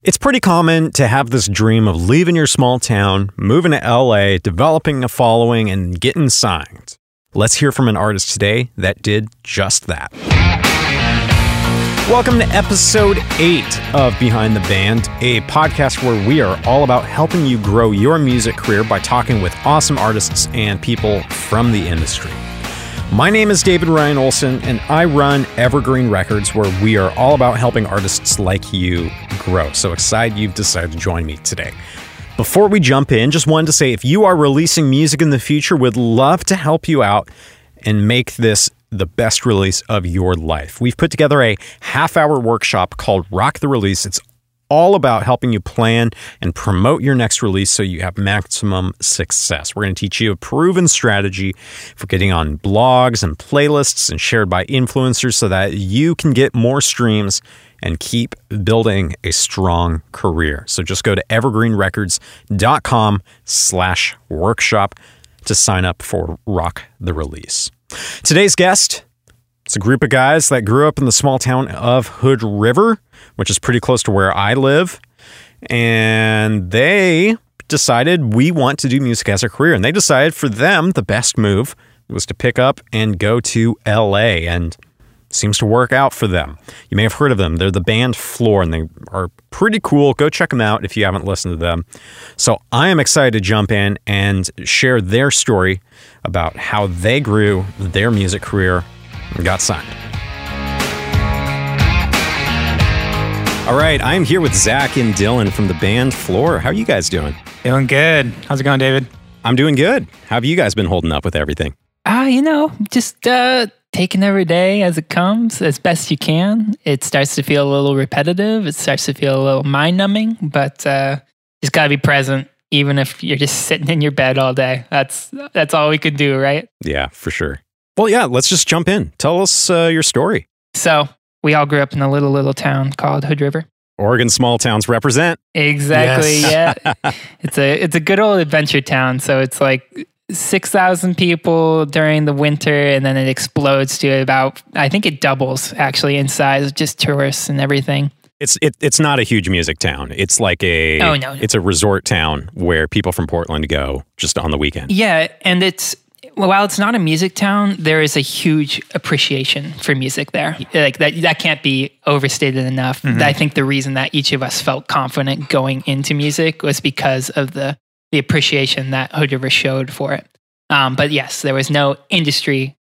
It's pretty common to have this dream of leaving your small town, moving to LA, developing a following, and getting signed. Let's hear from an artist today that did just that. Welcome to episode 8 of Behind the Band, a podcast where we are all about helping you grow your music career by talking with awesome artists and people from the industry. My name is David Ryan Olson, and I run Evergreen Records, where we are all about helping artists like you grow. So excited you've decided to join me today. Before we jump in, just wanted to say if you are releasing music in the future, would love to help you out and make this the best release of your life. We've put together a half hour workshop called Rock the Release. It's all about helping you plan and promote your next release so you have maximum success. We're going to teach you a proven strategy for getting on blogs and playlists and shared by influencers so that you can get more streams and keep building a strong career. So just go to evergreenrecords.com slash workshop to sign up for Rock the Release. Today's guest it's a group of guys that grew up in the small town of Hood River, which is pretty close to where I live. And they decided we want to do music as a career. And they decided for them, the best move was to pick up and go to LA. And seems to work out for them. You may have heard of them. They're the band flor, and they are pretty cool. Go check them out if you haven't listened to them. So I am excited to jump in and share their story about how they grew their music career got signed. All right, I'm here with Zach and Dylan from the band flor. How are you guys doing? Doing good. How's it going, David? I'm doing good. How have you guys been holding up with everything? Ah, uh, you know, just uh, taking every day as it comes as best you can. It starts to feel a little repetitive. It starts to feel a little mind numbing, but uh, just got to be present, even if you're just sitting in your bed all day. That's that's all we could do, right? Yeah, for sure. Well, yeah, let's just jump in. Tell us uh, your story. So, we all grew up in a little, little town called Hood River. Oregon small towns represent. Exactly. Yes. Yeah. it's a it's a good old adventure town. So it's like six thousand people during the winter, and then it explodes to about I think it doubles actually in size, just tourists and everything. It's it, it's not a huge music town. It's like a oh, no, no. it's a resort town where people from Portland go just on the weekend. Yeah, and it's while it's not a music town, there is a huge appreciation for music there. Like that, that can't be overstated enough. Mm-hmm. I think the reason that each of us felt confident going into music was because of the the appreciation that Hood River showed for it. Um, but yes, there was no industry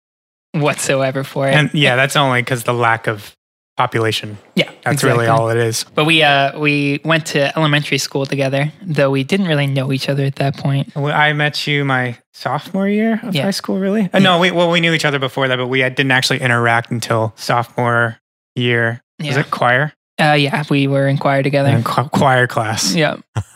whatsoever for it. And yeah, that's only because the lack of population. Yeah, that's exactly. really all it is. But we uh, we went to elementary school together, though we didn't really know each other at that point. I met you my sophomore year of yeah. high school. Really? Uh, no, we well we knew each other before that, but we didn't actually interact until sophomore year. Yeah. Was it choir? Uh, yeah, we were in choir together. In choir class. Yeah.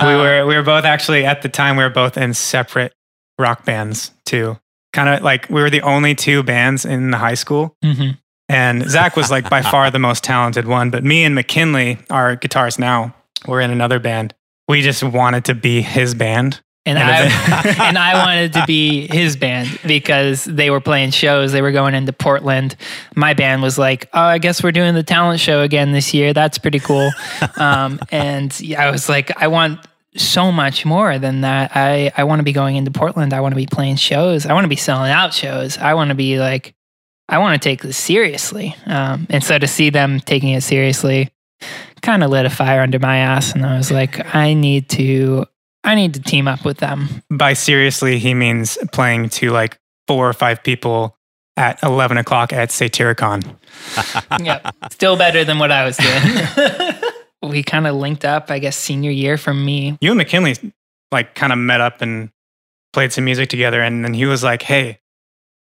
we were we were both actually at the time we were both in separate rock bands too. Kind of like we were the only two bands in the high school. Mm-hmm. And Zach was like by far the most talented one. But me and McKinley, our guitarist now, we're in another band. We just wanted to be his band. And, and I and I wanted to be his band because they were playing shows. They were going into Portland. My band was like, "Oh, I guess we're doing the talent show again this year. That's pretty cool." Um, and I was like, "I want so much more than that. I I want to be going into Portland. I want to be playing shows. I want to be selling out shows. I want to be like I want to take this seriously. Um, and so to see them taking it seriously kind of lit a fire under my ass. And I was like, I need to, I need to team up with them. By seriously, he means playing to like four or five people at 11 o'clock at Satyricon. yep. Still better than what I was doing. we kind of linked up, I guess, senior year from me. You and McKinley like kind of met up and played some music together. And then he was like, Hey,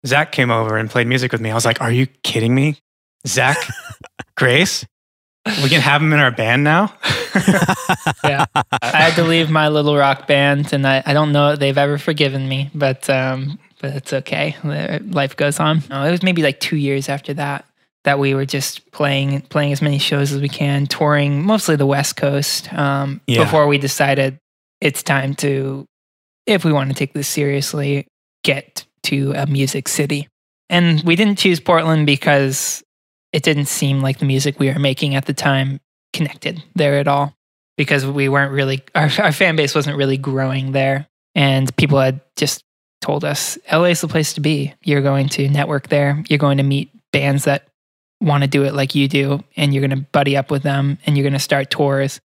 Zach came over and played music with me. I was like, Are you kidding me? Zach, Grace, we can have him in our band now. yeah, I had to leave my little rock band, and I, I don't know if they've ever forgiven me, but um, but it's okay. Life goes on. Oh, it was maybe like two years after that that we were just playing playing as many shows as we can, touring mostly the West Coast. Um, yeah. Before we decided it's time to, if we want to take this seriously, get to a music city. And we didn't choose Portland because it didn't seem like the music we were making at the time connected there at all because we weren't really our, our fan base wasn't really growing there and people had just told us LA is the place to be. You're going to network there. You're going to meet bands that want to do it like you do and you're going to buddy up with them and you're going to start tours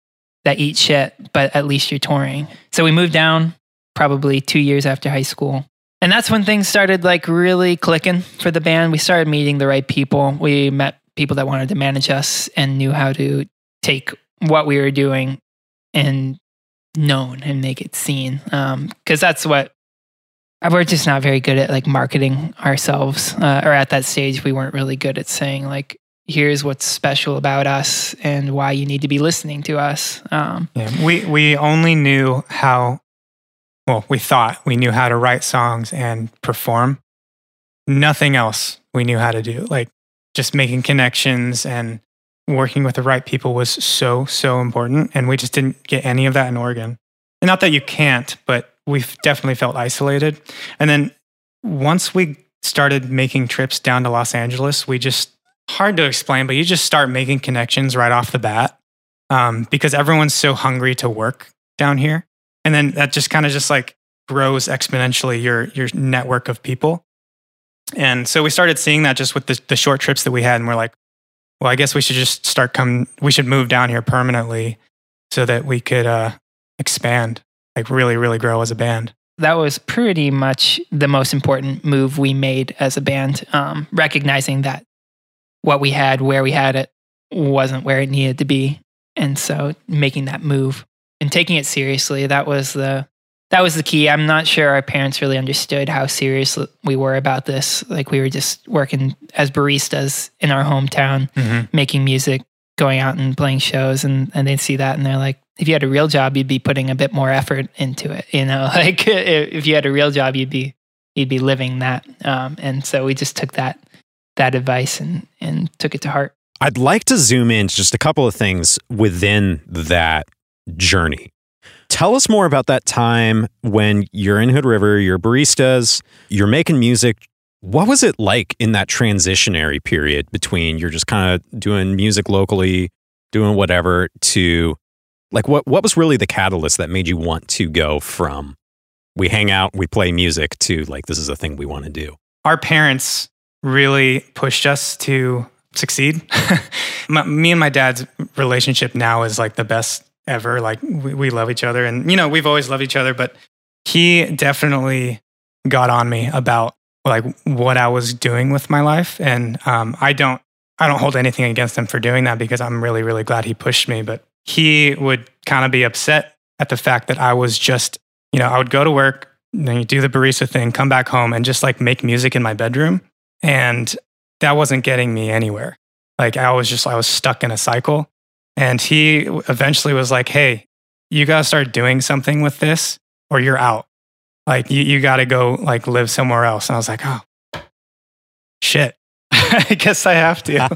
that eat shit, but at least you're touring. So we moved down probably 2 years after high school. And that's when things started like really clicking for the band. We started meeting the right people. We met people that wanted to manage us and knew how to take what we were doing and known and make it seen. Because um, that's what we're just not very good at like marketing ourselves uh, or at that stage we weren't really good at saying like here's what's special about us and why you need to be listening to us um, yeah, we we only knew how well we thought we knew how to write songs and perform. Nothing else we knew how to do. Like just making connections and working with the right people was so so important and we just didn't get any of that in oregon. And not that you can't but we've definitely felt isolated. And then once we started making trips down to Los Angeles, we just hard to explain, but you just start making connections right off the bat um, because everyone's so hungry to work down here, and then that just kind of just like grows exponentially your your network of people. And so we started seeing that just with the, the short trips that we had, and we're like, well, I guess we should just start come. We should move down here permanently so that we could uh, expand like really, really grow as a band. That was pretty much the most important move we made as a band, um, recognizing that what we had, where we had it, wasn't where it needed to be, and so making that move and taking it seriously. That was the that was the key. I'm not sure our parents really understood how serious we were about this. Like we were just working as baristas in our hometown, mm-hmm. making music, going out and playing shows, and and they'd see that and they're like, if you had a real job, you'd be putting a bit more effort into it. You know, like if you had a real job, you'd be you'd be living that. Um, and so we just took that that advice and and took it to heart. I'd like to zoom in just a couple of things within that journey. Tell us more about that time when you're in Hood River, you're baristas, you're making music. What was it like in that transitionary period between you're just kind of doing music locally, doing whatever, to like what what was really the catalyst that made you want to go from we hang out, we play music to like this is a thing we want to do? Our parents really pushed us to succeed. my, me and my dad's relationship now is like the best ever. Like we, we love each other and you know, we've always loved each other, but he definitely got on me about like what I was doing with my life. And um, I don't I don't hold anything against him for doing that because I'm really, really glad he pushed me. But he would kind of be upset at the fact that I was just, you know, I would go to work, then you do the barista thing, come back home and just like make music in my bedroom. And that wasn't getting me anywhere. Like I was just, I was stuck in a cycle. And he eventually was like, hey, you got to start doing something with this or you're out. Like you, you got to go like live somewhere else. And I was like, oh, shit. I guess I have to.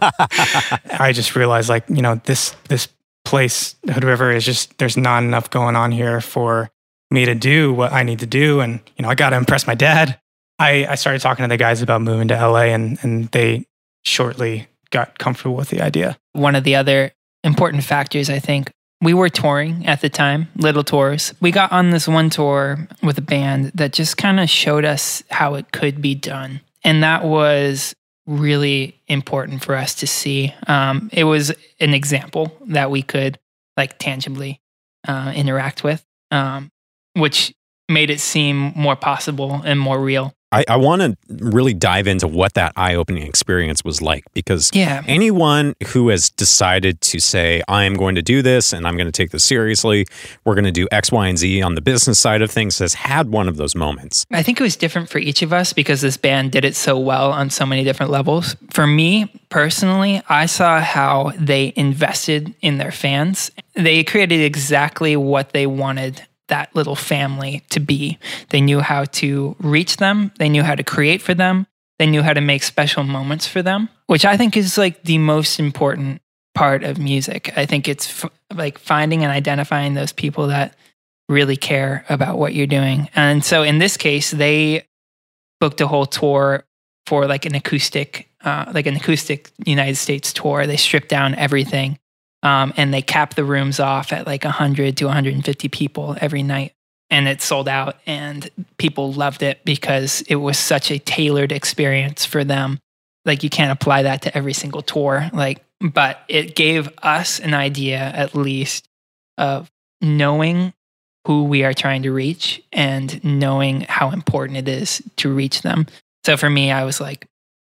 I just realized like, you know, this, this place, Hood River, is just there's not enough going on here for me to do what I need to do. And, you know, I got to impress my dad. I, I started talking to the guys about moving to LA and, and they shortly got comfortable with the idea. One of the other important factors, I think, we were touring at the time, little tours. We got on this one tour with a band that just kind of showed us how it could be done. And that was really important for us to see. Um, it was an example that we could like tangibly uh, interact with, um, which made it seem more possible and more real. I, I want to really dive into what that eye opening experience was like because yeah. anyone who has decided to say, I am going to do this and I'm going to take this seriously, we're going to do X, Y, and Z on the business side of things has had one of those moments. I think it was different for each of us because this band did it so well on so many different levels. For me personally, I saw how they invested in their fans. They created exactly what they wanted that little family to be. They knew how to reach them, they knew how to create for them, they knew how to make special moments for them, which I think is like the most important part of music. I think it's f- like finding and identifying those people that really care about what you're doing. And so in this case, they booked a whole tour for like an acoustic, uh, like an acoustic United States tour. They stripped down everything Um, and they cap the rooms off at like 100 to 150 people every night. And it sold out, and people loved it because it was such a tailored experience for them. Like, you can't apply that to every single tour. Like, but it gave us an idea, at least, of knowing who we are trying to reach and knowing how important it is to reach them. So for me, I was like,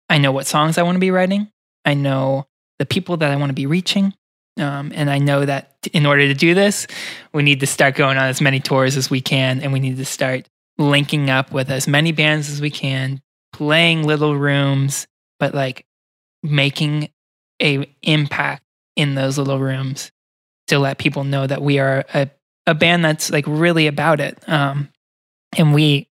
I know what songs I want to be writing. I know the people that I want to be reaching. Um, and I know that in order to do this, we need to start going on as many tours as we can, and we need to start linking up with as many bands as we can, playing little rooms, but like making a impact in those little rooms to let people know that we are a, a band that's like really about it. Um, and we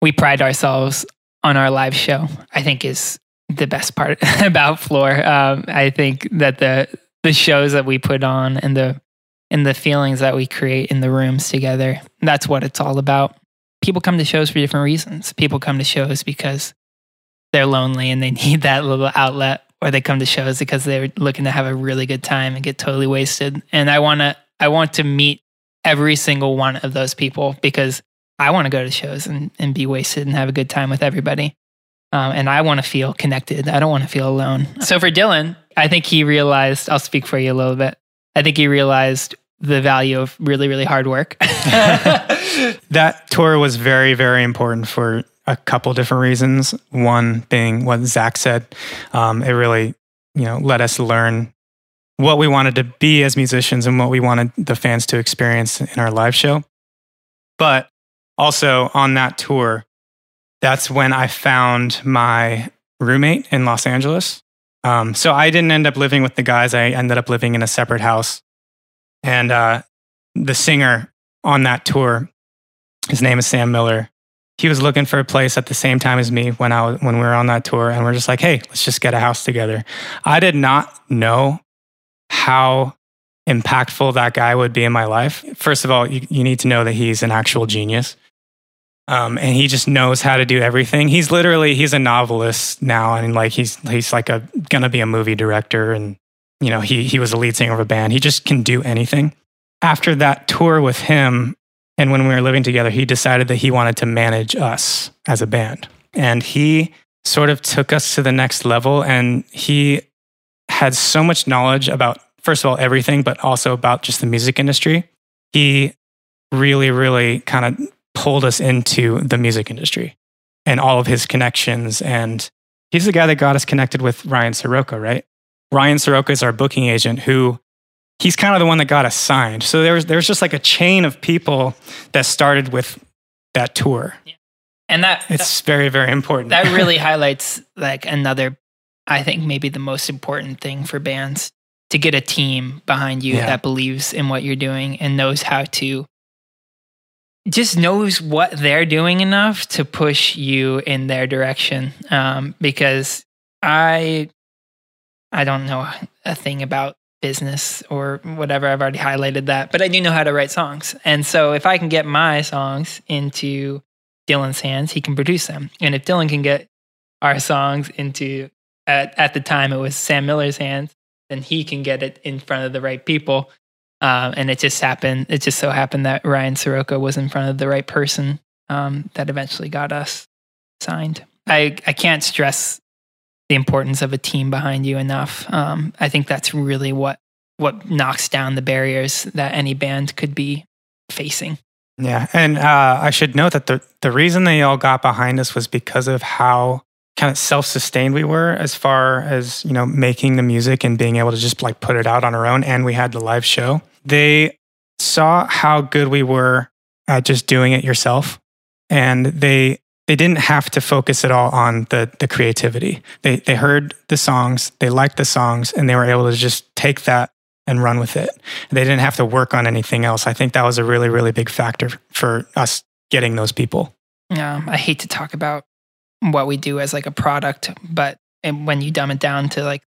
we pride ourselves on our live show. I think is the best part about flor. Um, I think that the the shows that we put on and the and the feelings that we create in the rooms together. That's what it's all about. People come to shows for different reasons. People come to shows because they're lonely and they need that little outlet, or they come to shows because they're looking to have a really good time and get totally wasted. And I want to I want to meet every single one of those people because I want to go to shows and, and be wasted and have a good time with everybody. Um, and I want to feel connected. I don't want to feel alone. So for Dylan, I think he realized, I'll speak for you a little bit. I think he realized the value of really, really hard work. that tour was very, very important for a couple different reasons. One being what Zach said. Um, it really, you know, let us learn what we wanted to be as musicians and what we wanted the fans to experience in our live show. But also on that tour, that's when I found my roommate in Los Angeles. Um, so I didn't end up living with the guys. I ended up living in a separate house. And uh, the singer on that tour, his name is Sam Miller. He was looking for a place at the same time as me when I when we were on that tour, and we're just like, "Hey, let's just get a house together." I did not know how impactful that guy would be in my life. First of all, you, you need to know that he's an actual genius. Um, and he just knows how to do everything. He's literally he's a novelist now, and like he's he's like a gonna be a movie director, and you know he he was a lead singer of a band. He just can do anything. After that tour with him, and when we were living together, he decided that he wanted to manage us as a band, and he sort of took us to the next level. And he had so much knowledge about first of all everything, but also about just the music industry. He really, really kind of pulled us into the music industry and all of his connections. And he's the guy that got us connected with Ryan Soroka, right? Ryan Soroka is our booking agent who he's kind of the one that got us signed. So there's there's just like a chain of people that started with that tour. Yeah. And that it's that, very, very important. That really highlights like another I think maybe the most important thing for bands to get a team behind you yeah. that believes in what you're doing and knows how to just knows what they're doing enough to push you in their direction. Um, because I, I don't know a thing about business or whatever. I've already highlighted that, but I do know how to write songs. And so if I can get my songs into Dylan's hands, he can produce them. And if Dylan can get our songs into, at, at the time it was Sam Miller's hands, then he can get it in front of the right people um, and it just happened. It just so happened that Ryan Soroka was in front of the right person um, that eventually got us signed. I, I can't stress the importance of a team behind you enough. Um, I think that's really what what knocks down the barriers that any band could be facing. Yeah, and uh, I should note that the the reason they all got behind us was because of how kind of self-sustained we were as far as you know making the music and being able to just like put it out on our own and we had the live show. They saw how good we were at just doing it yourself and they they didn't have to focus at all on the the creativity. They they heard the songs they liked the songs and they were able to just take that and run with it. They didn't have to work on anything else. I think that was a really really big factor for us getting those people. Yeah i hate to talk about what we do as like a product but when you dumb it down to like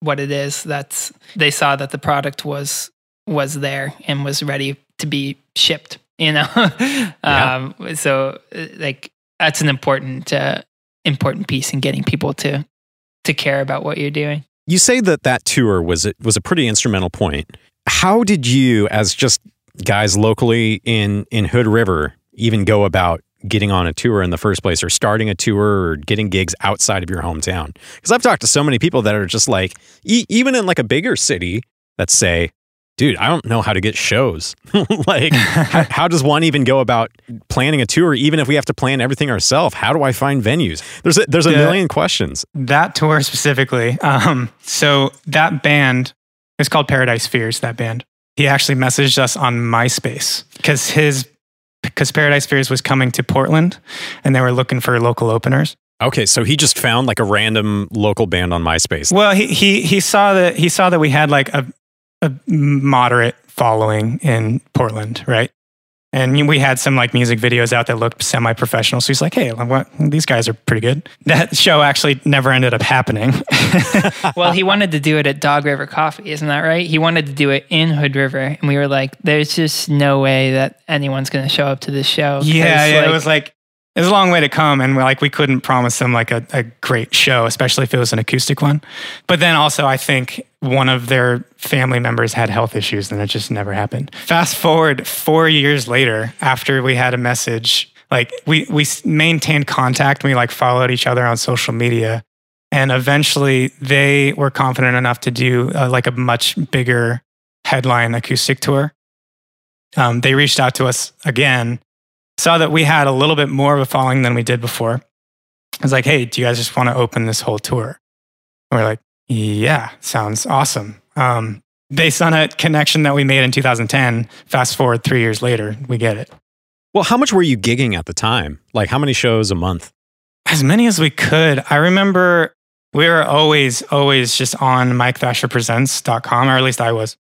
what it is that's they saw that the product was was there and was ready to be shipped you know yeah. um so like that's an important uh important piece in getting people to to care about what you're doing You say that that tour was a, was a pretty instrumental point. How did you, as just guys locally in in Hood River, even go about getting on a tour in the first place, or starting a tour, or getting gigs outside of your hometown? Because I've talked to so many people that are just like, e- even in like a bigger city, that say, dude, I don't know how to get shows. like, how, how, does one even go about planning a tour? Even if we have to plan everything ourselves, how do I find venues? There's a, there's a the, million questions. That tour specifically. Um, so that band is called Paradise Fears. That band. He actually messaged us on MySpace because his because Paradise Fears was coming to Portland, and they were looking for local openers. Okay, so he just found like a random local band on MySpace. Well, he he he saw that he saw that we had like a a moderate following in Portland, right? And we had some like music videos out that looked semi-professional. So he's like, "Hey, what? These guys are pretty good." That show actually never ended up happening. well, he wanted to do it at Dog River Coffee, isn't that right? He wanted to do it in Hood River, and we were like, "There's just no way that anyone's going to show up to this show." Yeah, yeah. Like, it was like it was a long way to come and like we couldn't promise them like a, a great show especially if it was an acoustic one. But then also i think one of their family members had health issues and it just never happened. Fast forward four years later after we had a message like we we maintained contact we like followed each other on social media and eventually they were confident enough to do uh, like a much bigger headline acoustic tour. Um, they reached out to us again saw that we had a little bit more of a following than we did before. I was like, hey, do you guys just want to open this whole tour? And we're like, yeah, sounds awesome. Um, based on a connection that we made in 2010, fast forward three years later, we get it. Well, how much were you gigging at the time? Like, how many shows a month? As many as we could. I remember we were always, always just on MikeThrasherPresents.com, or at least I was.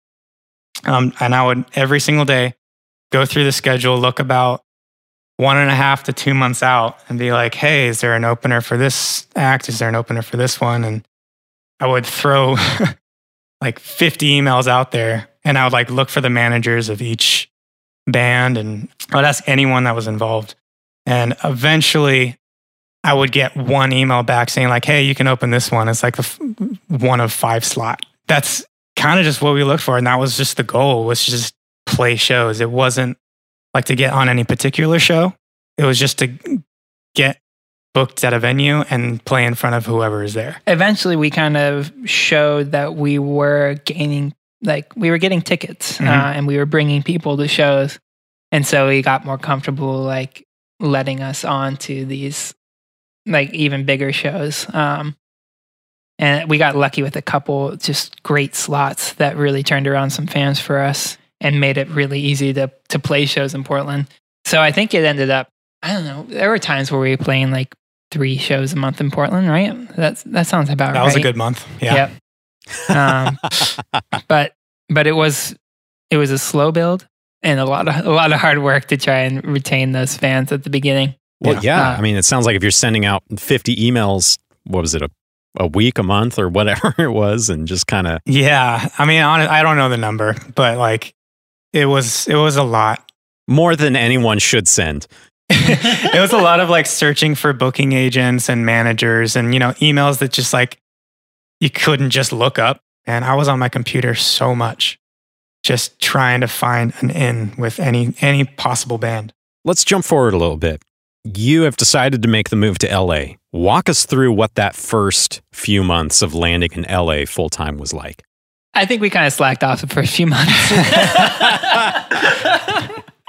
Um, and I would every single day go through the schedule, look about one and a half to two months out and be like, hey, is there an opener for this act? Is there an opener for this one? And I would throw like 50 emails out there and I would like look for the managers of each band and I would ask anyone that was involved. And eventually I would get one email back saying, like, hey, you can open this one. It's like the f- one of five slot. That's kind of just what we looked for. And that was just the goal was just play shows. It wasn't like to get on any particular show. It was just to get booked at a venue and play in front of whoever is there. Eventually, we kind of showed that we were gaining, like, we were getting tickets mm-hmm. uh, and we were bringing people to shows. And so we got more comfortable, like, letting us on to these, like, even bigger shows. Um, and we got lucky with a couple just great slots that really turned around some fans for us and made it really easy to to play shows in Portland. So I think it ended up I don't know. There were times where we were playing like three shows a month in Portland, right? That's that sounds about that right. That was a good month. Yeah. Yep. um, but but it was it was a slow build and a lot of a lot of hard work to try and retain those fans at the beginning. Well, yeah. yeah. Uh, I mean, it sounds like if you're sending out 50 emails, what was it, a a week, a month, or whatever it was, and just kind of. Yeah, I mean, I don't know the number, but like it was it was a lot. More than anyone should send. it was a lot of like searching for booking agents and managers and you know emails that just like you couldn't just look up and I was on my computer so much just trying to find an in with any any possible band. Let's jump forward a little bit. You have decided to make the move to LA. Walk us through what that first few months of landing in LA full time was like. I think we kind of slacked off for a few months.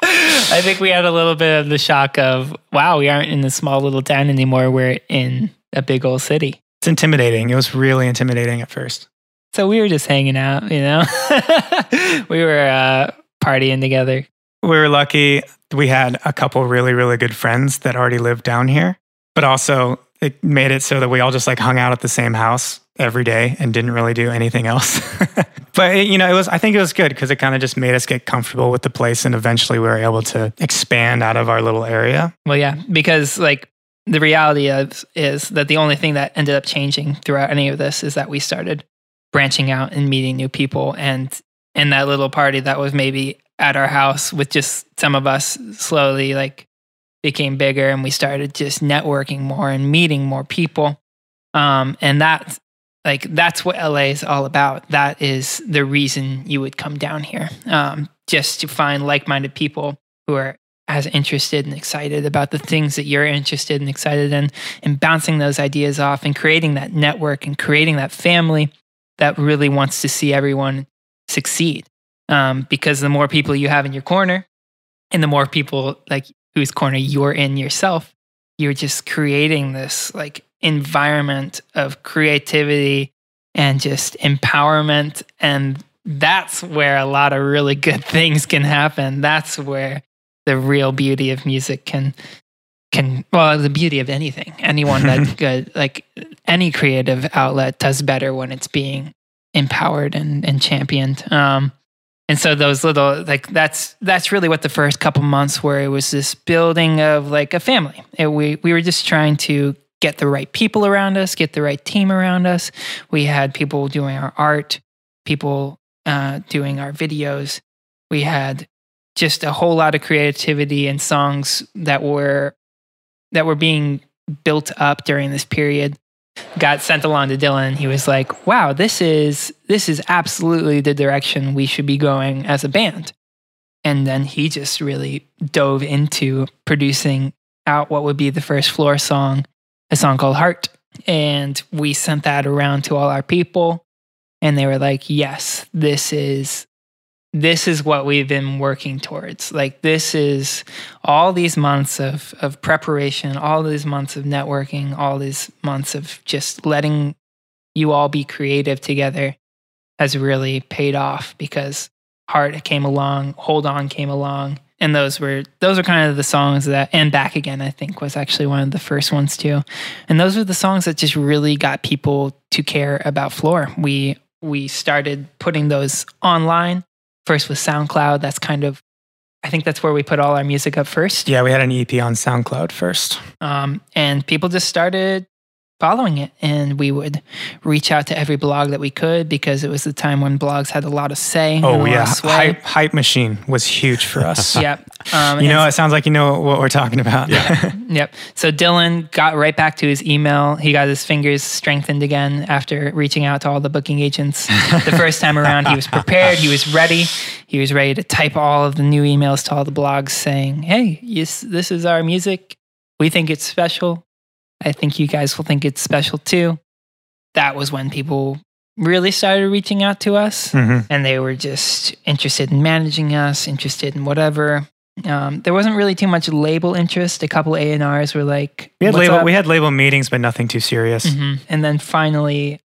I think we had a little bit of the shock of, wow, we aren't in a small little town anymore. We're in a big old city. It's intimidating. It was really intimidating at first. So we were just hanging out, you know? we were uh, partying together. We were lucky. We had a couple really, really good friends that already lived down here, but also it made it so that we all just like hung out at the same house every day and didn't really do anything else. but it, you know, it was I think it was good because it kind of just made us get comfortable with the place and eventually we were able to expand out of our little area. Well, yeah, because like the reality of is that the only thing that ended up changing throughout any of this is that we started branching out and meeting new people and in that little party that was maybe at our house with just some of us slowly like became bigger and we started just networking more and meeting more people um, and that like that's what LA is all about. That is the reason you would come down here, um, just to find like-minded people who are as interested and excited about the things that you're interested and excited in, and bouncing those ideas off and creating that network and creating that family that really wants to see everyone succeed. Um, because the more people you have in your corner, and the more people like whose corner you're in yourself, you're just creating this like environment of creativity and just empowerment. And that's where a lot of really good things can happen. That's where the real beauty of music can can well the beauty of anything anyone that good like any creative outlet does better when it's being empowered and, and championed um and so those little like that's that's really what the first couple months were. It was this building of like a family. We we were just trying to get the right people around us get the right team around us. We had people doing our art people uh, doing our videos. We had just a whole lot of creativity and songs that were that were being built up during this period got sent along to Dylan. He was like, "Wow, this is this is absolutely the direction we should be going as a band." And then he just really dove into producing out what would be the first flor song, a song called Heart. And we sent that around to all our people and they were like, "Yes, this is this is what we've been working towards. Like this is all these months of of preparation, all these months of networking, all these months of just letting you all be creative together has really paid off because Heart came along, Hold On came along, and those were those are kind of the songs that and Back Again I think was actually one of the first ones too. And those were the songs that just really got people to care about flor. We we started putting those online first with SoundCloud. That's kind of, I think that's where we put all our music up first. Yeah, we had an EP on SoundCloud first. Um, and people just started following it. And we would reach out to every blog that we could because it was the time when blogs had a lot of say. Oh, yeah. Hype, hype Machine was huge for us. yep. Um, you know, it sounds like you know what we're talking about. Yeah. yep. So Dylan got right back to his email. He got his fingers strengthened again after reaching out to all the booking agents. the first time around, he was prepared, he was ready. He was ready to type all of the new emails to all the blogs saying, hey, yes, this is our music. We think it's special I think you guys will think it's special too. That was when people really started reaching out to us mm-hmm. and they were just interested in managing us, interested in whatever. Um, there wasn't really too much label interest. A couple A and R's were like, we had label, up? we had label meetings, but nothing too serious. Mm-hmm. And then finally,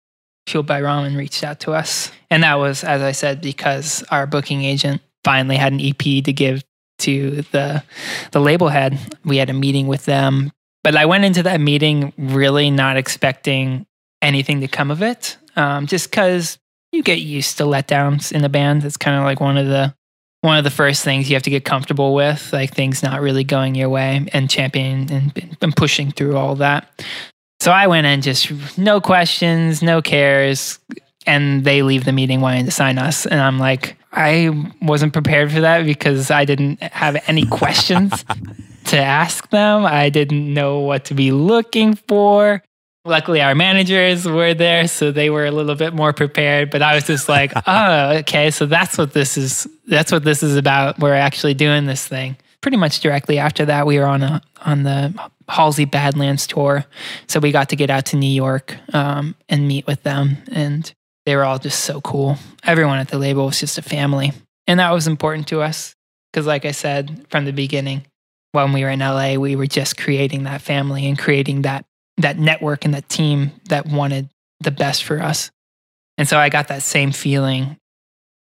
Fueled by Ramen reached out to us, and that was, as I said, because our booking agent finally had an EP to give to the the label head. We had a meeting with them but I went into that meeting really not expecting anything to come of it, um, just because you get used to letdowns in the band. It's kind of like one of the one of the first things you have to get comfortable with, like things not really going your way, and championing and, and pushing through all that. So I went in just no questions, no cares, and they leave the meeting wanting to sign us, and I'm like, I wasn't prepared for that because I didn't have any questions to ask them. I didn't know what to be looking for. Luckily, our managers were there, so they were a little bit more prepared. But I was just like, oh, okay, so that's what this is. That's what this is about. We're actually doing this thing. Pretty much directly after that, we were on a on the Halsey Badlands tour, so we got to get out to New York um, and meet with them, and they were all just so cool. Everyone at the label was just a family, and that was important to us because, like I said from the beginning, when we were in LA, we were just creating that family and creating that that network and that team that wanted the best for us. And so I got that same feeling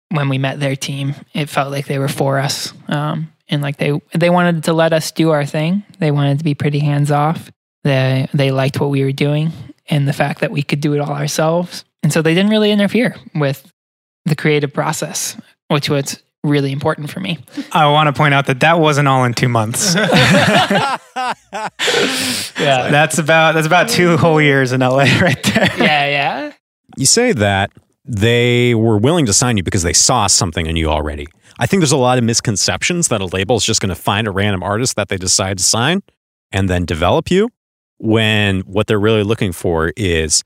when we met their team. It felt like they were for us, um, and like they they wanted to let us do our thing. They wanted to be pretty hands off. They they liked what we were doing and the fact that we could do it all ourselves. And so they didn't really interfere with the creative process, which was really important for me. I want to point out that that wasn't all in two months. yeah, that's about that's about two whole years in LA right there. Yeah, yeah. You say that they were willing to sign you because they saw something in you already. I think there's a lot of misconceptions that a label is just going to find a random artist that they decide to sign and then develop you when what they're really looking for is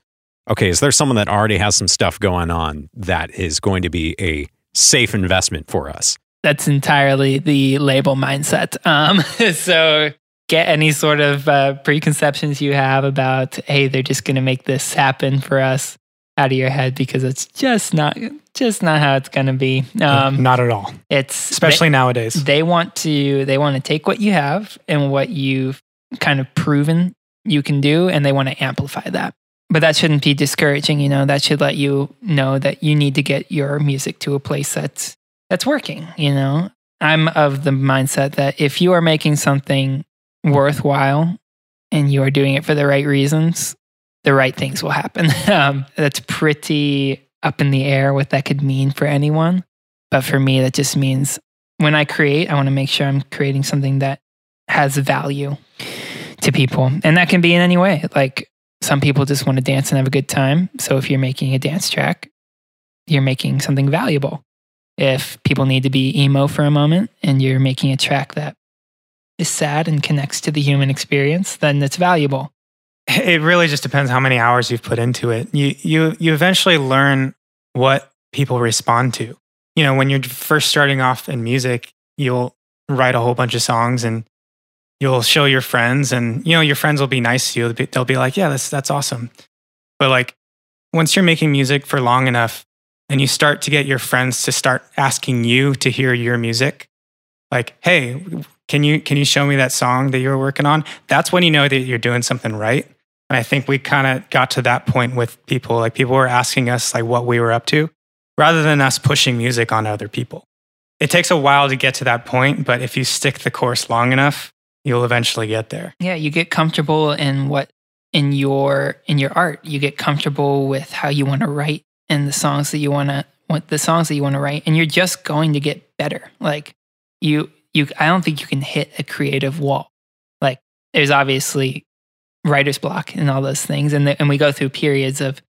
okay, is there someone that already has some stuff going on that is going to be a safe investment for us? That's entirely the label mindset. Um, so get any sort of uh, preconceptions you have about, hey, they're just going to make this happen for us out of your head because it's just not just not how it's going to be. Um, not at all. It's especially they, nowadays. They want to they want to take what you have and what you've kind of proven you can do, and they want to amplify that. But that shouldn't be discouraging. You know, that should let you know that you need to get your music to a place that's that's working. You know, I'm of the mindset that if you are making something worthwhile and you are doing it for the right reasons, the right things will happen. um, that's pretty up in the air what that could mean for anyone. But for me, that just means when I create, I want to make sure I'm creating something that has value to people. And that can be in any way. Like some people just want to dance and have a good time. So if you're making a dance track, you're making something valuable. If people need to be emo for a moment and you're making a track that is sad and connects to the human experience, then it's valuable. It really just depends how many hours you've put into it. You you you eventually learn what people respond to. You know, when you're first starting off in music, you'll write a whole bunch of songs and you'll show your friends and you know your friends will be nice to you. They'll be like, "Yeah, that's that's awesome." But like once you're making music for long enough and you start to get your friends to start asking you to hear your music, like, "Hey, can you can you show me that song that you were working on?" That's when you know that you're doing something right. And I think we kind of got to that point with people. Like people were asking us like what we were up to rather than us pushing music on other people. It takes a while to get to that point, but if you stick the course long enough, you'll eventually get there. Yeah, you get comfortable in what in your in your art. You get comfortable with how you want to write and the songs that you want to want the songs that you want to write and you're just going to get better. Like you you I don't think you can hit a creative wall. Like there's obviously writer's block and all those things. And, the, and we go through periods of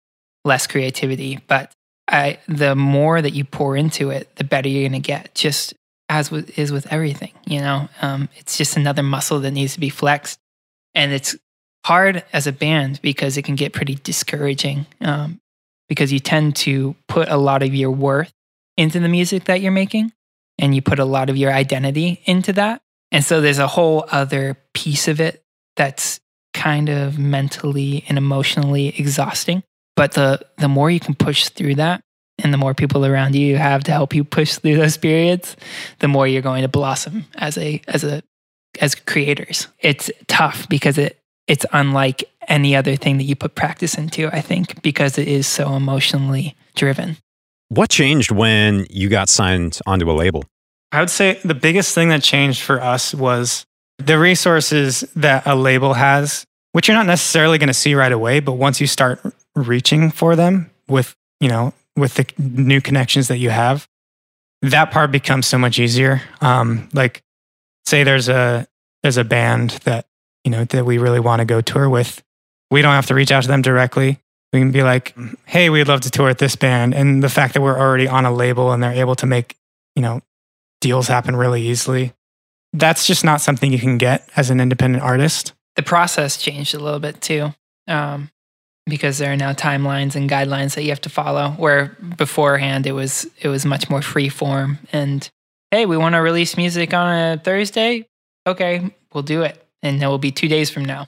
less creativity. But I, the more that you pour into it, the better you're going to get, just as with, is with everything. You know, um, it's just another muscle that needs to be flexed. And it's hard as a band because it can get pretty discouraging um, because you tend to put a lot of your worth into the music that you're making and you put a lot of your identity into that. And so there's a whole other piece of it that's kind of mentally and emotionally exhausting. But the the more you can push through that and the more people around you you have to help you push through those periods, the more you're going to blossom as a as a as creators. It's tough because it it's unlike any other thing that you put practice into, I think, because it is so emotionally driven. What changed when you got signed onto a label? I would say the biggest thing that changed for us was the resources that a label has, which you're not necessarily going to see right away, but once you start reaching for them with, you know, with the new connections that you have, that part becomes so much easier. Um, like say there's a there's a band that, you know, that we really want to go tour with. We don't have to reach out to them directly. We can be like, hey, we'd love to tour with this band. And the fact that we're already on a label and they're able to make, you know, deals happen really easily that's just not something you can get as an independent artist. The process changed a little bit too, um, because there are now timelines and guidelines that you have to follow. Where beforehand it was it was much more free form and hey, we want to release music on a Thursday. Okay, we'll do it, and it will be two days from now.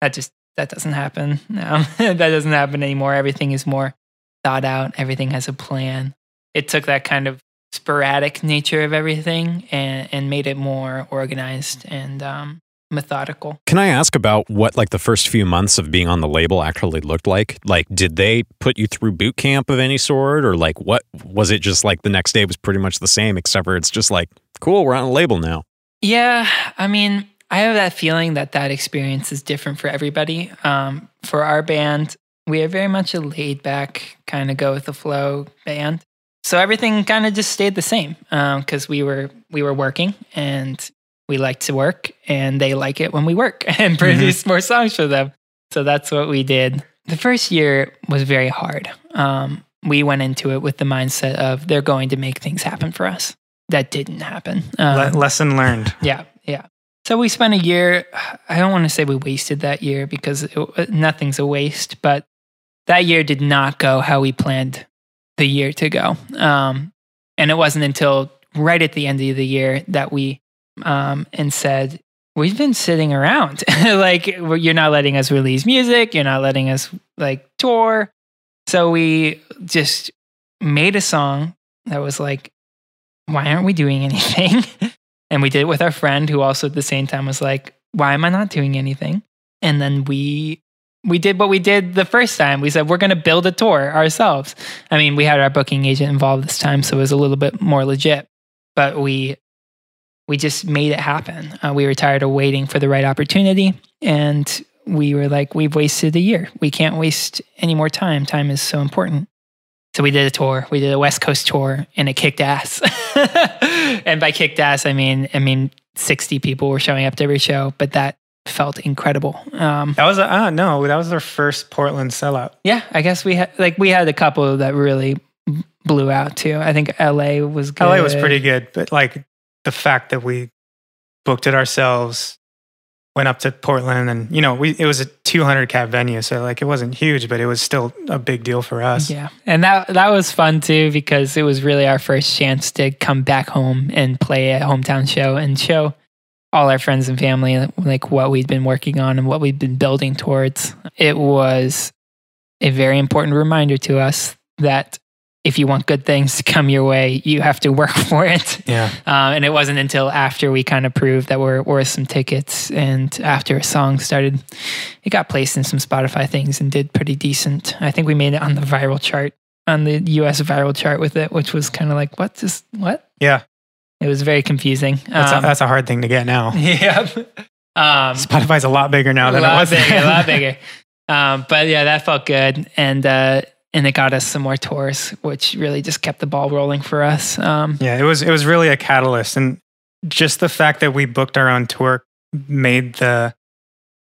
That just that doesn't happen. No, that doesn't happen anymore. Everything is more thought out. Everything has a plan. It took that kind of sporadic nature of everything and, and made it more organized and um, methodical. Can I ask about what like the first few months of being on the label actually looked like? Like, did they put you through boot camp of any sort, or like what was it? Just like the next day was pretty much the same, except for it's just like, cool, we're on a label now. Yeah, I mean, I have that feeling that that experience is different for everybody. Um, for our band, we are very much a laid back, kind of go with the flow band so everything kind of just stayed the same because um, we were we were working and we like to work and they like it when we work and produce mm-hmm. more songs for them. So that's what we did. The first year was very hard. Um, we went into it with the mindset of they're going to make things happen for us. That didn't happen. Um, Le- lesson learned. Yeah, yeah. So we spent a year. I don't want to say we wasted that year because it, nothing's a waste, but that year did not go how we planned the year to go. Um, and it wasn't until right at the end of the year that we um, and said, We've been sitting around. like, you're not letting us release music, you're not letting us like tour. So we just made a song that was like, Why aren't we doing anything? and we did it with our friend who also at the same time was like, Why am I not doing anything? And then we we did what we did the first time. We said we're going to build a tour ourselves. I mean, we had our booking agent involved this time, so it was a little bit more legit. But we we just made it happen. Uh, we were tired of waiting for the right opportunity, and we were like, we've wasted a year. We can't waste any more time. Time is so important. So we did a tour. We did a West Coast tour, and it kicked ass. and by kicked ass, I mean I mean sixty people were showing up to every show, but that felt incredible. Um, that was a, uh, no, that was our first Portland sellout. Yeah, I guess we had like we had a couple that really blew out too. I think LA was good. LA was pretty good, but like the fact that we booked it ourselves, went up to Portland, and you know, we it was a 200 cap venue, so like it wasn't huge, but it was still a big deal for us. Yeah, and that that was fun too because it was really our first chance to come back home and play a hometown show and show all our friends and family like what we'd been working on and what we'd been building towards. It was a very important reminder to us that if you want good things to come your way, you have to work for it. Yeah. Um, and it wasn't until after we kind of proved that we're worth some tickets and after a song started, it got placed in some Spotify things and did pretty decent. I think we made it on the viral chart, on the US viral chart with it, which was kind of like, what just, what? Yeah. It was very confusing. That's, um, a, that's a hard thing to get now. Yeah. Um, Spotify's a lot bigger now than it was. Bigger, a lot bigger. Um, but yeah, that felt good. And, uh, and it got us some more tours, which really just kept the ball rolling for us. Um, yeah, it was it was really a catalyst, and just the fact that we booked our own tour made the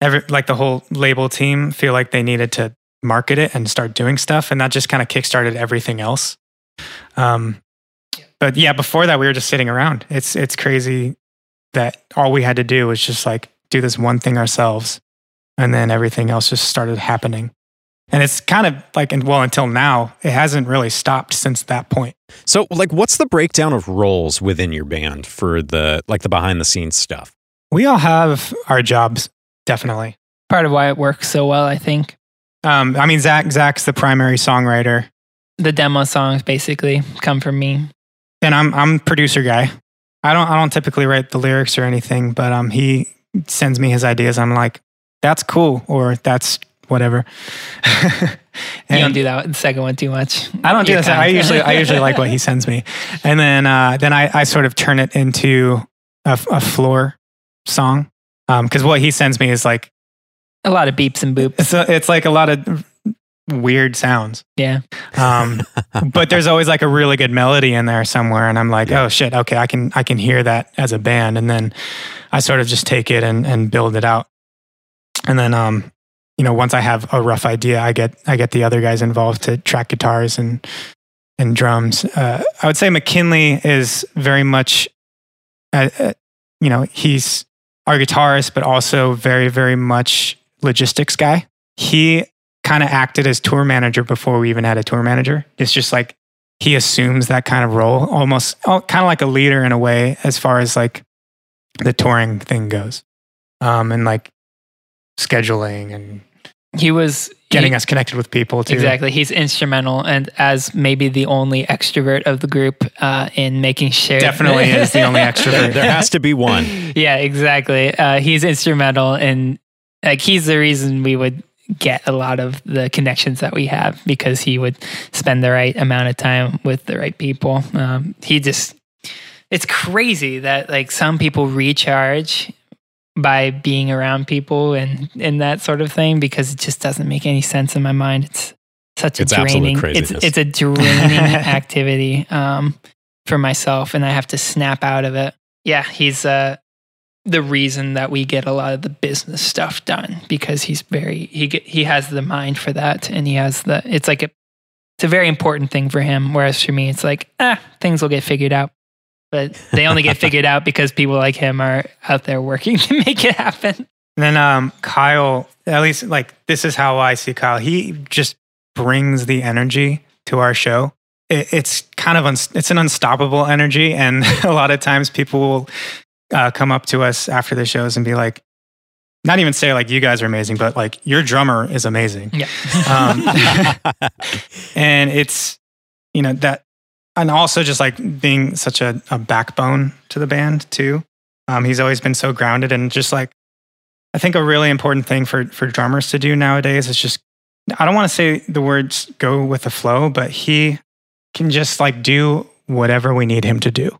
every like the whole label team feel like they needed to market it and start doing stuff, and that just kind of kickstarted everything else. Um, but yeah, before that, we were just sitting around. It's it's crazy that all we had to do was just like do this one thing ourselves, and then everything else just started happening. And it's kind of like, and well, until now, it hasn't really stopped since that point. So, like, what's the breakdown of roles within your band for the like the behind the scenes stuff? We all have our jobs, definitely. Part of why it works so well, I think. Um, I mean, Zach, Zach's the primary songwriter. The demo songs basically come from me, and I'm I'm producer guy. I don't I don't typically write the lyrics or anything, but um, he sends me his ideas. I'm like, that's cool, or that's whatever. you don't do that second one too much. I don't do that. I usually I usually like what he sends me, and then uh, then I, I sort of turn it into a, a flor song because um, what he sends me is like a lot of beeps and boops. It's a, it's like a lot of weird sounds. Yeah. Um, but there's always like a really good melody in there somewhere, and I'm like, yeah. oh shit, okay, I can I can hear that as a band, and then I sort of just take it and and build it out, and then um you know, once I have a rough idea, I get I get the other guys involved to track guitars and and drums. Uh, I would say McKinley is very much, uh, uh, you know, he's our guitarist, but also very very much logistics guy. He kind of acted as tour manager before we even had a tour manager. It's just like he assumes that kind of role, almost oh, kind of like a leader in a way, as far as like the touring thing goes, um, and like scheduling and he was getting he, us connected with people too. Exactly. He's instrumental and as maybe the only extrovert of the group uh, in making sure. Definitely is the only extrovert. there has to be one. Yeah, exactly. Uh, he's instrumental and like he's the reason we would get a lot of the connections that we have because he would spend the right amount of time with the right people. Um, he just, it's crazy that like some people recharge by being around people and and that sort of thing because it just doesn't make any sense in my mind. It's such a it's draining it's it's a draining activity um, for myself and I have to snap out of it. Yeah, he's uh the reason that we get a lot of the business stuff done because he's very he get, he has the mind for that and he has the it's like a it's a very important thing for him whereas for me it's like ah things will get figured out but they only get figured out because people like him are out there working to make it happen. And then um, Kyle, at least like this is how I see Kyle. He just brings the energy to our show. It, it's kind of un, it's an unstoppable energy, and a lot of times people will uh, come up to us after the shows and be like, not even say like you guys are amazing, but like your drummer is amazing. Yeah. um, and it's you know that, and also just like being such a, a backbone to the band too. Um, he's always been so grounded and just like I think a really important thing for for drummers to do nowadays is just I don't want to say the words go with the flow, but he can just like do whatever we need him to do.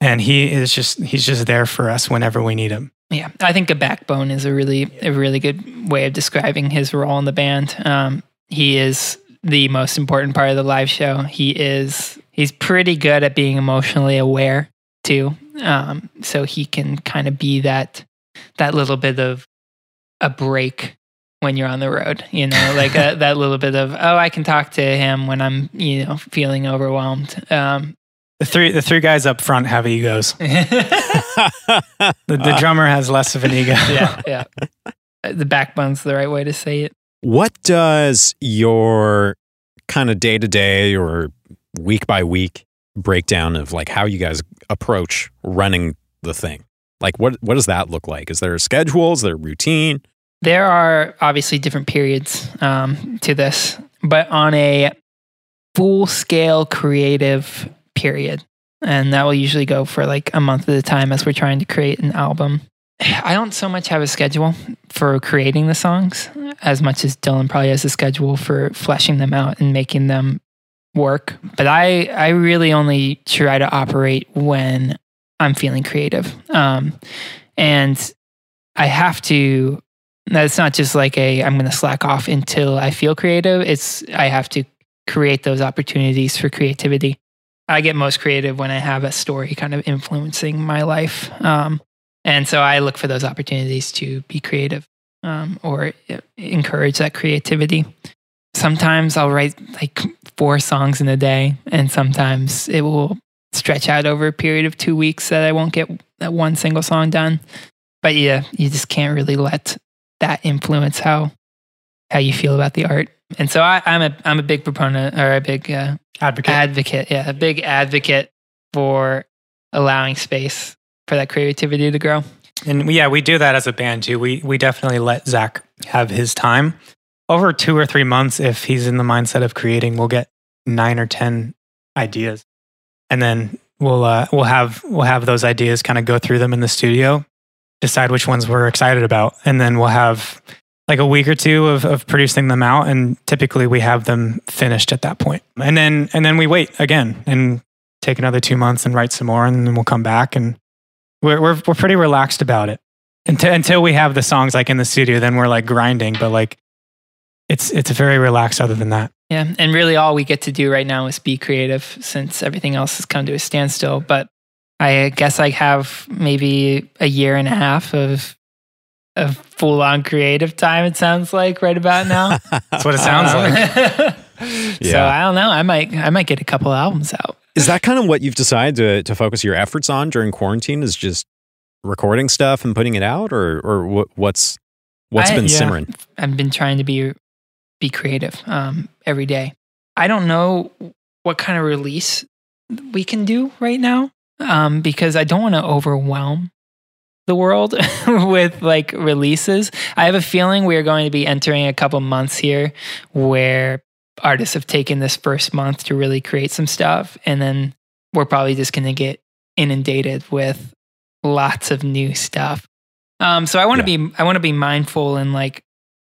And he is just he's just there for us whenever we need him. Yeah, I think a backbone is a really a really good way of describing his role in the band. Um, he is the most important part of the live show. He is he's pretty good at being emotionally aware too. Um, so he can kind of be that that little bit of a break when you're on the road, you know, like a, that little bit of oh, I can talk to him when I'm you know feeling overwhelmed. Um, the three the three guys up front have egos. the, the drummer has less of an ego. yeah, yeah. The backbone's the right way to say it. What does your kind of day to day or week by week breakdown of like how you guys approach running the thing? Like what what does that look like? Is there a schedule? Is there routine? There are obviously different periods um, to this, but on a full scale creative period, and that will usually go for like a month at a time as we're trying to create an album. I don't so much have a schedule for creating the songs as much as Dylan probably has a schedule for fleshing them out and making them work. But I, I really only try to operate when I'm feeling creative. Um, and I have to, that's not just like a, I'm going to slack off until I feel creative. It's, I have to create those opportunities for creativity. I get most creative when I have a story kind of influencing my life. Um, and so I look for those opportunities to be creative um, or encourage that creativity. Sometimes I'll write like four songs in a day, and sometimes it will stretch out over a period of two weeks that I won't get that one single song done. But yeah, you just can't really let that influence how how you feel about the art. And so I, am a I'm a big proponent or a big uh, advocate. Advocate, yeah, a big advocate for allowing space for that creativity to grow. And yeah, we do that as a band too. We we definitely let Zach have his time. Over two or three months, if he's in the mindset of creating, we'll get nine or ten ideas, and then we'll uh, we'll have we'll have those ideas kind of go through them in the studio, decide which ones we're excited about, and then we'll have like a week or two of, of producing them out, and typically we have them finished at that. And then and then we wait again and take another two months and write some more, and then we'll come back and we're we're, we're pretty relaxed about it until until we have the songs like in the studio. Then we're like grinding, but like it's it's very relaxed. Other than that, yeah. And really, all we get to do right now is be creative, since everything else has come to a standstill. But I guess I have maybe a year and a half of of full on creative time. It sounds like right about now. That's what it sounds um, like. yeah. So I don't know. I might I might get a couple albums out. Is that kind of what you've decided to, to focus your efforts on during quarantine? Is just recording stuff and putting it out, or or what, what's what's I, been yeah, simmering? I've been trying to be be creative um, every day. I don't know what kind of release we can do right now um, because I don't want to overwhelm the world with like releases. I have a feeling we are going to be entering a couple months here where artists have taken this first month to really create some stuff and then we're probably just going to get inundated with lots of new stuff um, so i want to yeah. be i want to be mindful and like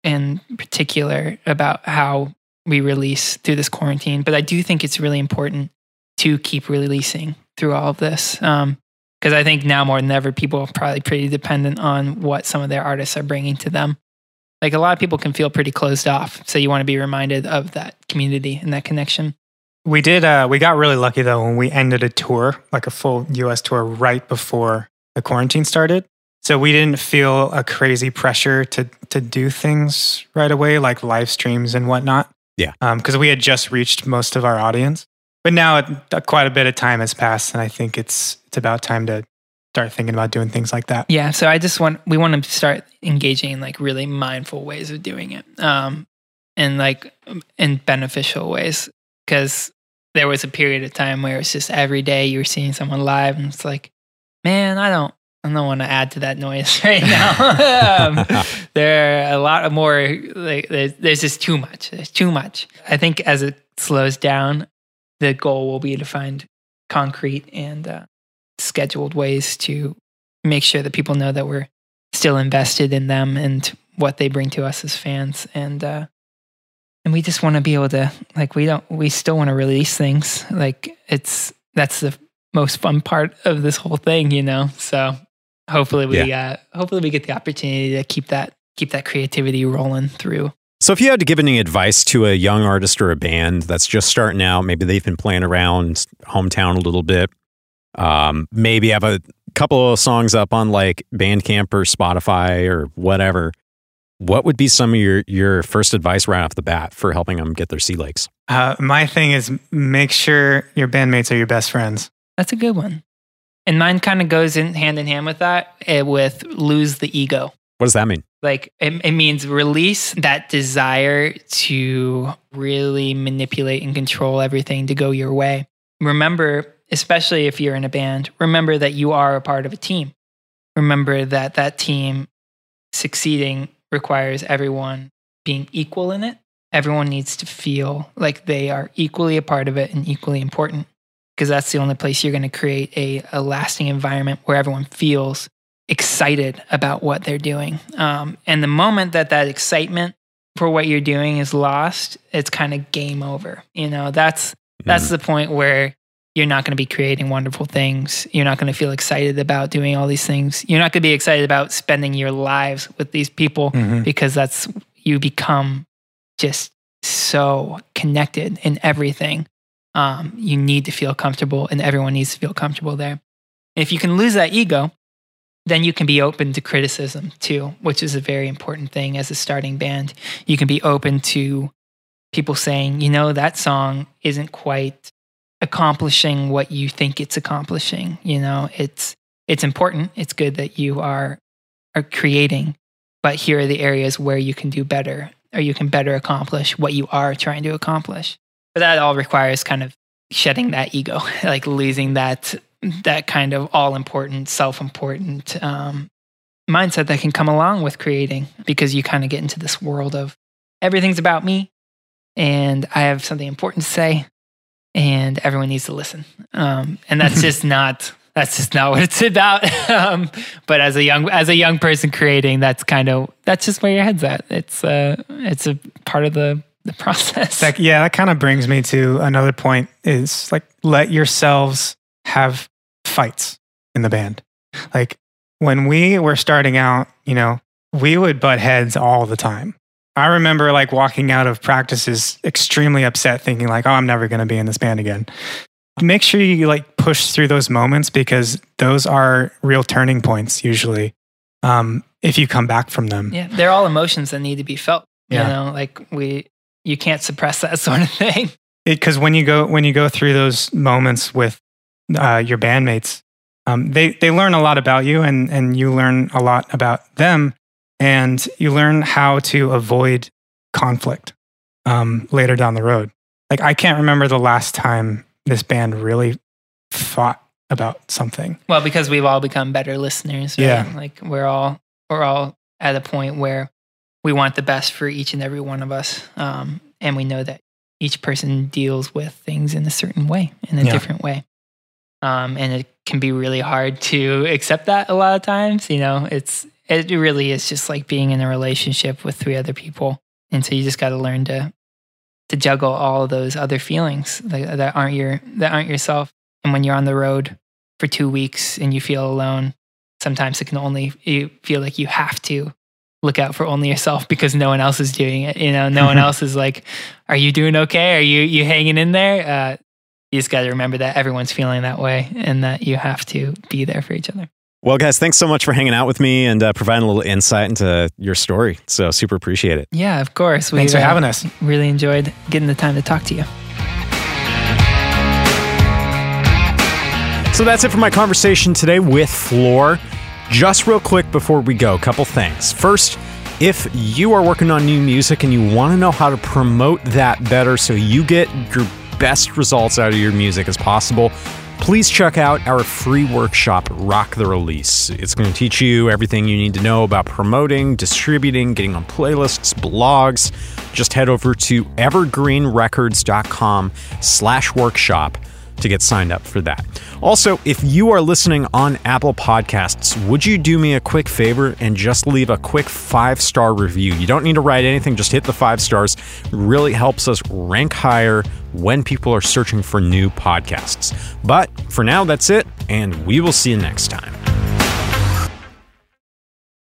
in particular about how we release through this quarantine but i do think it's really important to keep releasing through all of this um, because I think now more than ever, people are probably pretty dependent on what some of their artists are bringing to them like a lot of people can feel pretty closed off. So you want to be reminded of that community and that connection. We did. Uh, we got really lucky though when we ended a tour, like a full U.S. tour, right before the quarantine started. So we didn't feel a crazy pressure to to do things right away, like live streams and whatnot. Yeah, because um, we had just reached most of our audience. But now, it, quite a bit of time has passed, and I think it's it's about time to start thinking about doing things like that. Yeah. So I just want, we want to start engaging in like really mindful ways of doing it. Um, in like in beneficial ways because there was a period of time where it's just every day you were seeing someone live and it's like man i don't i don't want to add to that noise right now. Um, there are a lot more like there's, there's just too much. There's too much. I think as it slows down the goal will be to find concrete and uh, scheduled ways to make sure that people know that we're still invested in them and what they bring to us as fans. And uh and we just want to be able to like we don't we still want to release things. Like it's that's the most fun part of this whole thing you know? So hopefully we yeah. uh hopefully we get the opportunity to keep that keep that creativity rolling through so if you had to give any advice to a young artist or a band that's just starting out maybe they've been playing around hometown a little bit um, maybe have a couple of songs up on like Bandcamp or Spotify or whatever. What would be some of your your first advice right off the bat for helping them get their sea legs? Uh, my thing is make sure your bandmates are your best friends. That's a good one. And mine kind of goes in hand in hand with that, uh, with lose the ego. What does that mean? Like it, it means release that desire to really manipulate and control everything to go your way. Remember, especially if you're in a band, remember that you are a part of a team. Remember that that team succeeding requires everyone being equal in it. Everyone needs to feel like they are equally a part of it and equally important because that's the only place you're going to create a, a lasting environment where everyone feels excited about what they're doing. Um, and the moment that that excitement for what you're doing is lost, it's kind of game over. You know, that's that's mm. the point where you're not going to be creating wonderful things. You're not going to feel excited about doing all these things. You're not going to be excited about spending your lives with these people mm-hmm. because that's you become just so connected in everything. Um, you need to feel comfortable, and everyone needs to feel comfortable there. And if you can lose that ego, then you can be open to criticism too, which is a very important thing as a starting band. You can be open to people saying, you know, that song isn't quite accomplishing what you think it's accomplishing. You know, it's it's important. It's good that you are are creating, but here are the areas where you can do better or you can better accomplish what you are trying to accomplish. But that all requires kind of shedding that ego, like losing that that kind of all important, self important um, mindset that can come along with creating because you kind of get into this world of everything's about me and I have something important to say and everyone needs to listen. Um, and that's just not that's just not what it's about. um, but as a young as a young person creating, that's kind of that's just where your head's at. It's uh it's a part of the the process. That, yeah, that kind of brings me to another point is like let yourselves have fights in the band. Like when we were starting out, you know, we would butt heads all the time. I remember like walking out of practices extremely upset, thinking like, "Oh, I'm never going to be in this band again." Make sure you like push through those moments because those are real turning points usually. Um, if you come back from them, yeah, they're all emotions that need to be felt. Yeah. You know, like we, you can't suppress that sort of thing. Because when you go when you go through those moments with uh, your bandmates, um, they they learn a lot about you, and and you learn a lot about them and you learn how to avoid conflict um, later down the road. Like, I can't remember the last time this band really fought about something. Well, because we've all become better listeners. Right? Yeah. Like, we're all, we're all at a point where we want the best for each and every one of us. Um, and we know that each person deals with things in a certain way, in a yeah. different way. Um, and it can be really hard to accept that a lot of times. You know, it's it really is just like being in a relationship with three other people. And so you just got to learn to to juggle all of those other feelings that, that aren't your that aren't yourself. And when you're on the road for two weeks and you feel alone, sometimes it can only you feel like you have to look out for only yourself because no one else is doing it. You know, no one else is like, "Are you doing okay? Are you you hanging in there?" Uh, you just got to remember that everyone's feeling that way, and that you have to be there for each other. Well, guys, thanks so much for hanging out with me and uh, providing a little insight into your story. So, super appreciate it. Yeah, of course. We, thanks for uh, having us. Really enjoyed getting the time to talk to you. So, that's it for my conversation today with flor. Just real quick before we go, a couple things. First, If you are working on new music and you want to know how to promote that better so you get your best results out of your music as possible, please check out our free workshop, Rock the Release. It's going to teach you everything you need to know about promoting, distributing, getting on playlists, blogs. Just head over to evergreenrecords.com slash workshop to get signed up for that. Also, if you are listening on Apple Podcasts, would you do me a quick favor and just leave a quick five star review? You don't need to write anything, just hit the five stars. It really helps us rank higher when people are searching for new podcasts. But for now, that's it, and we will see you next time.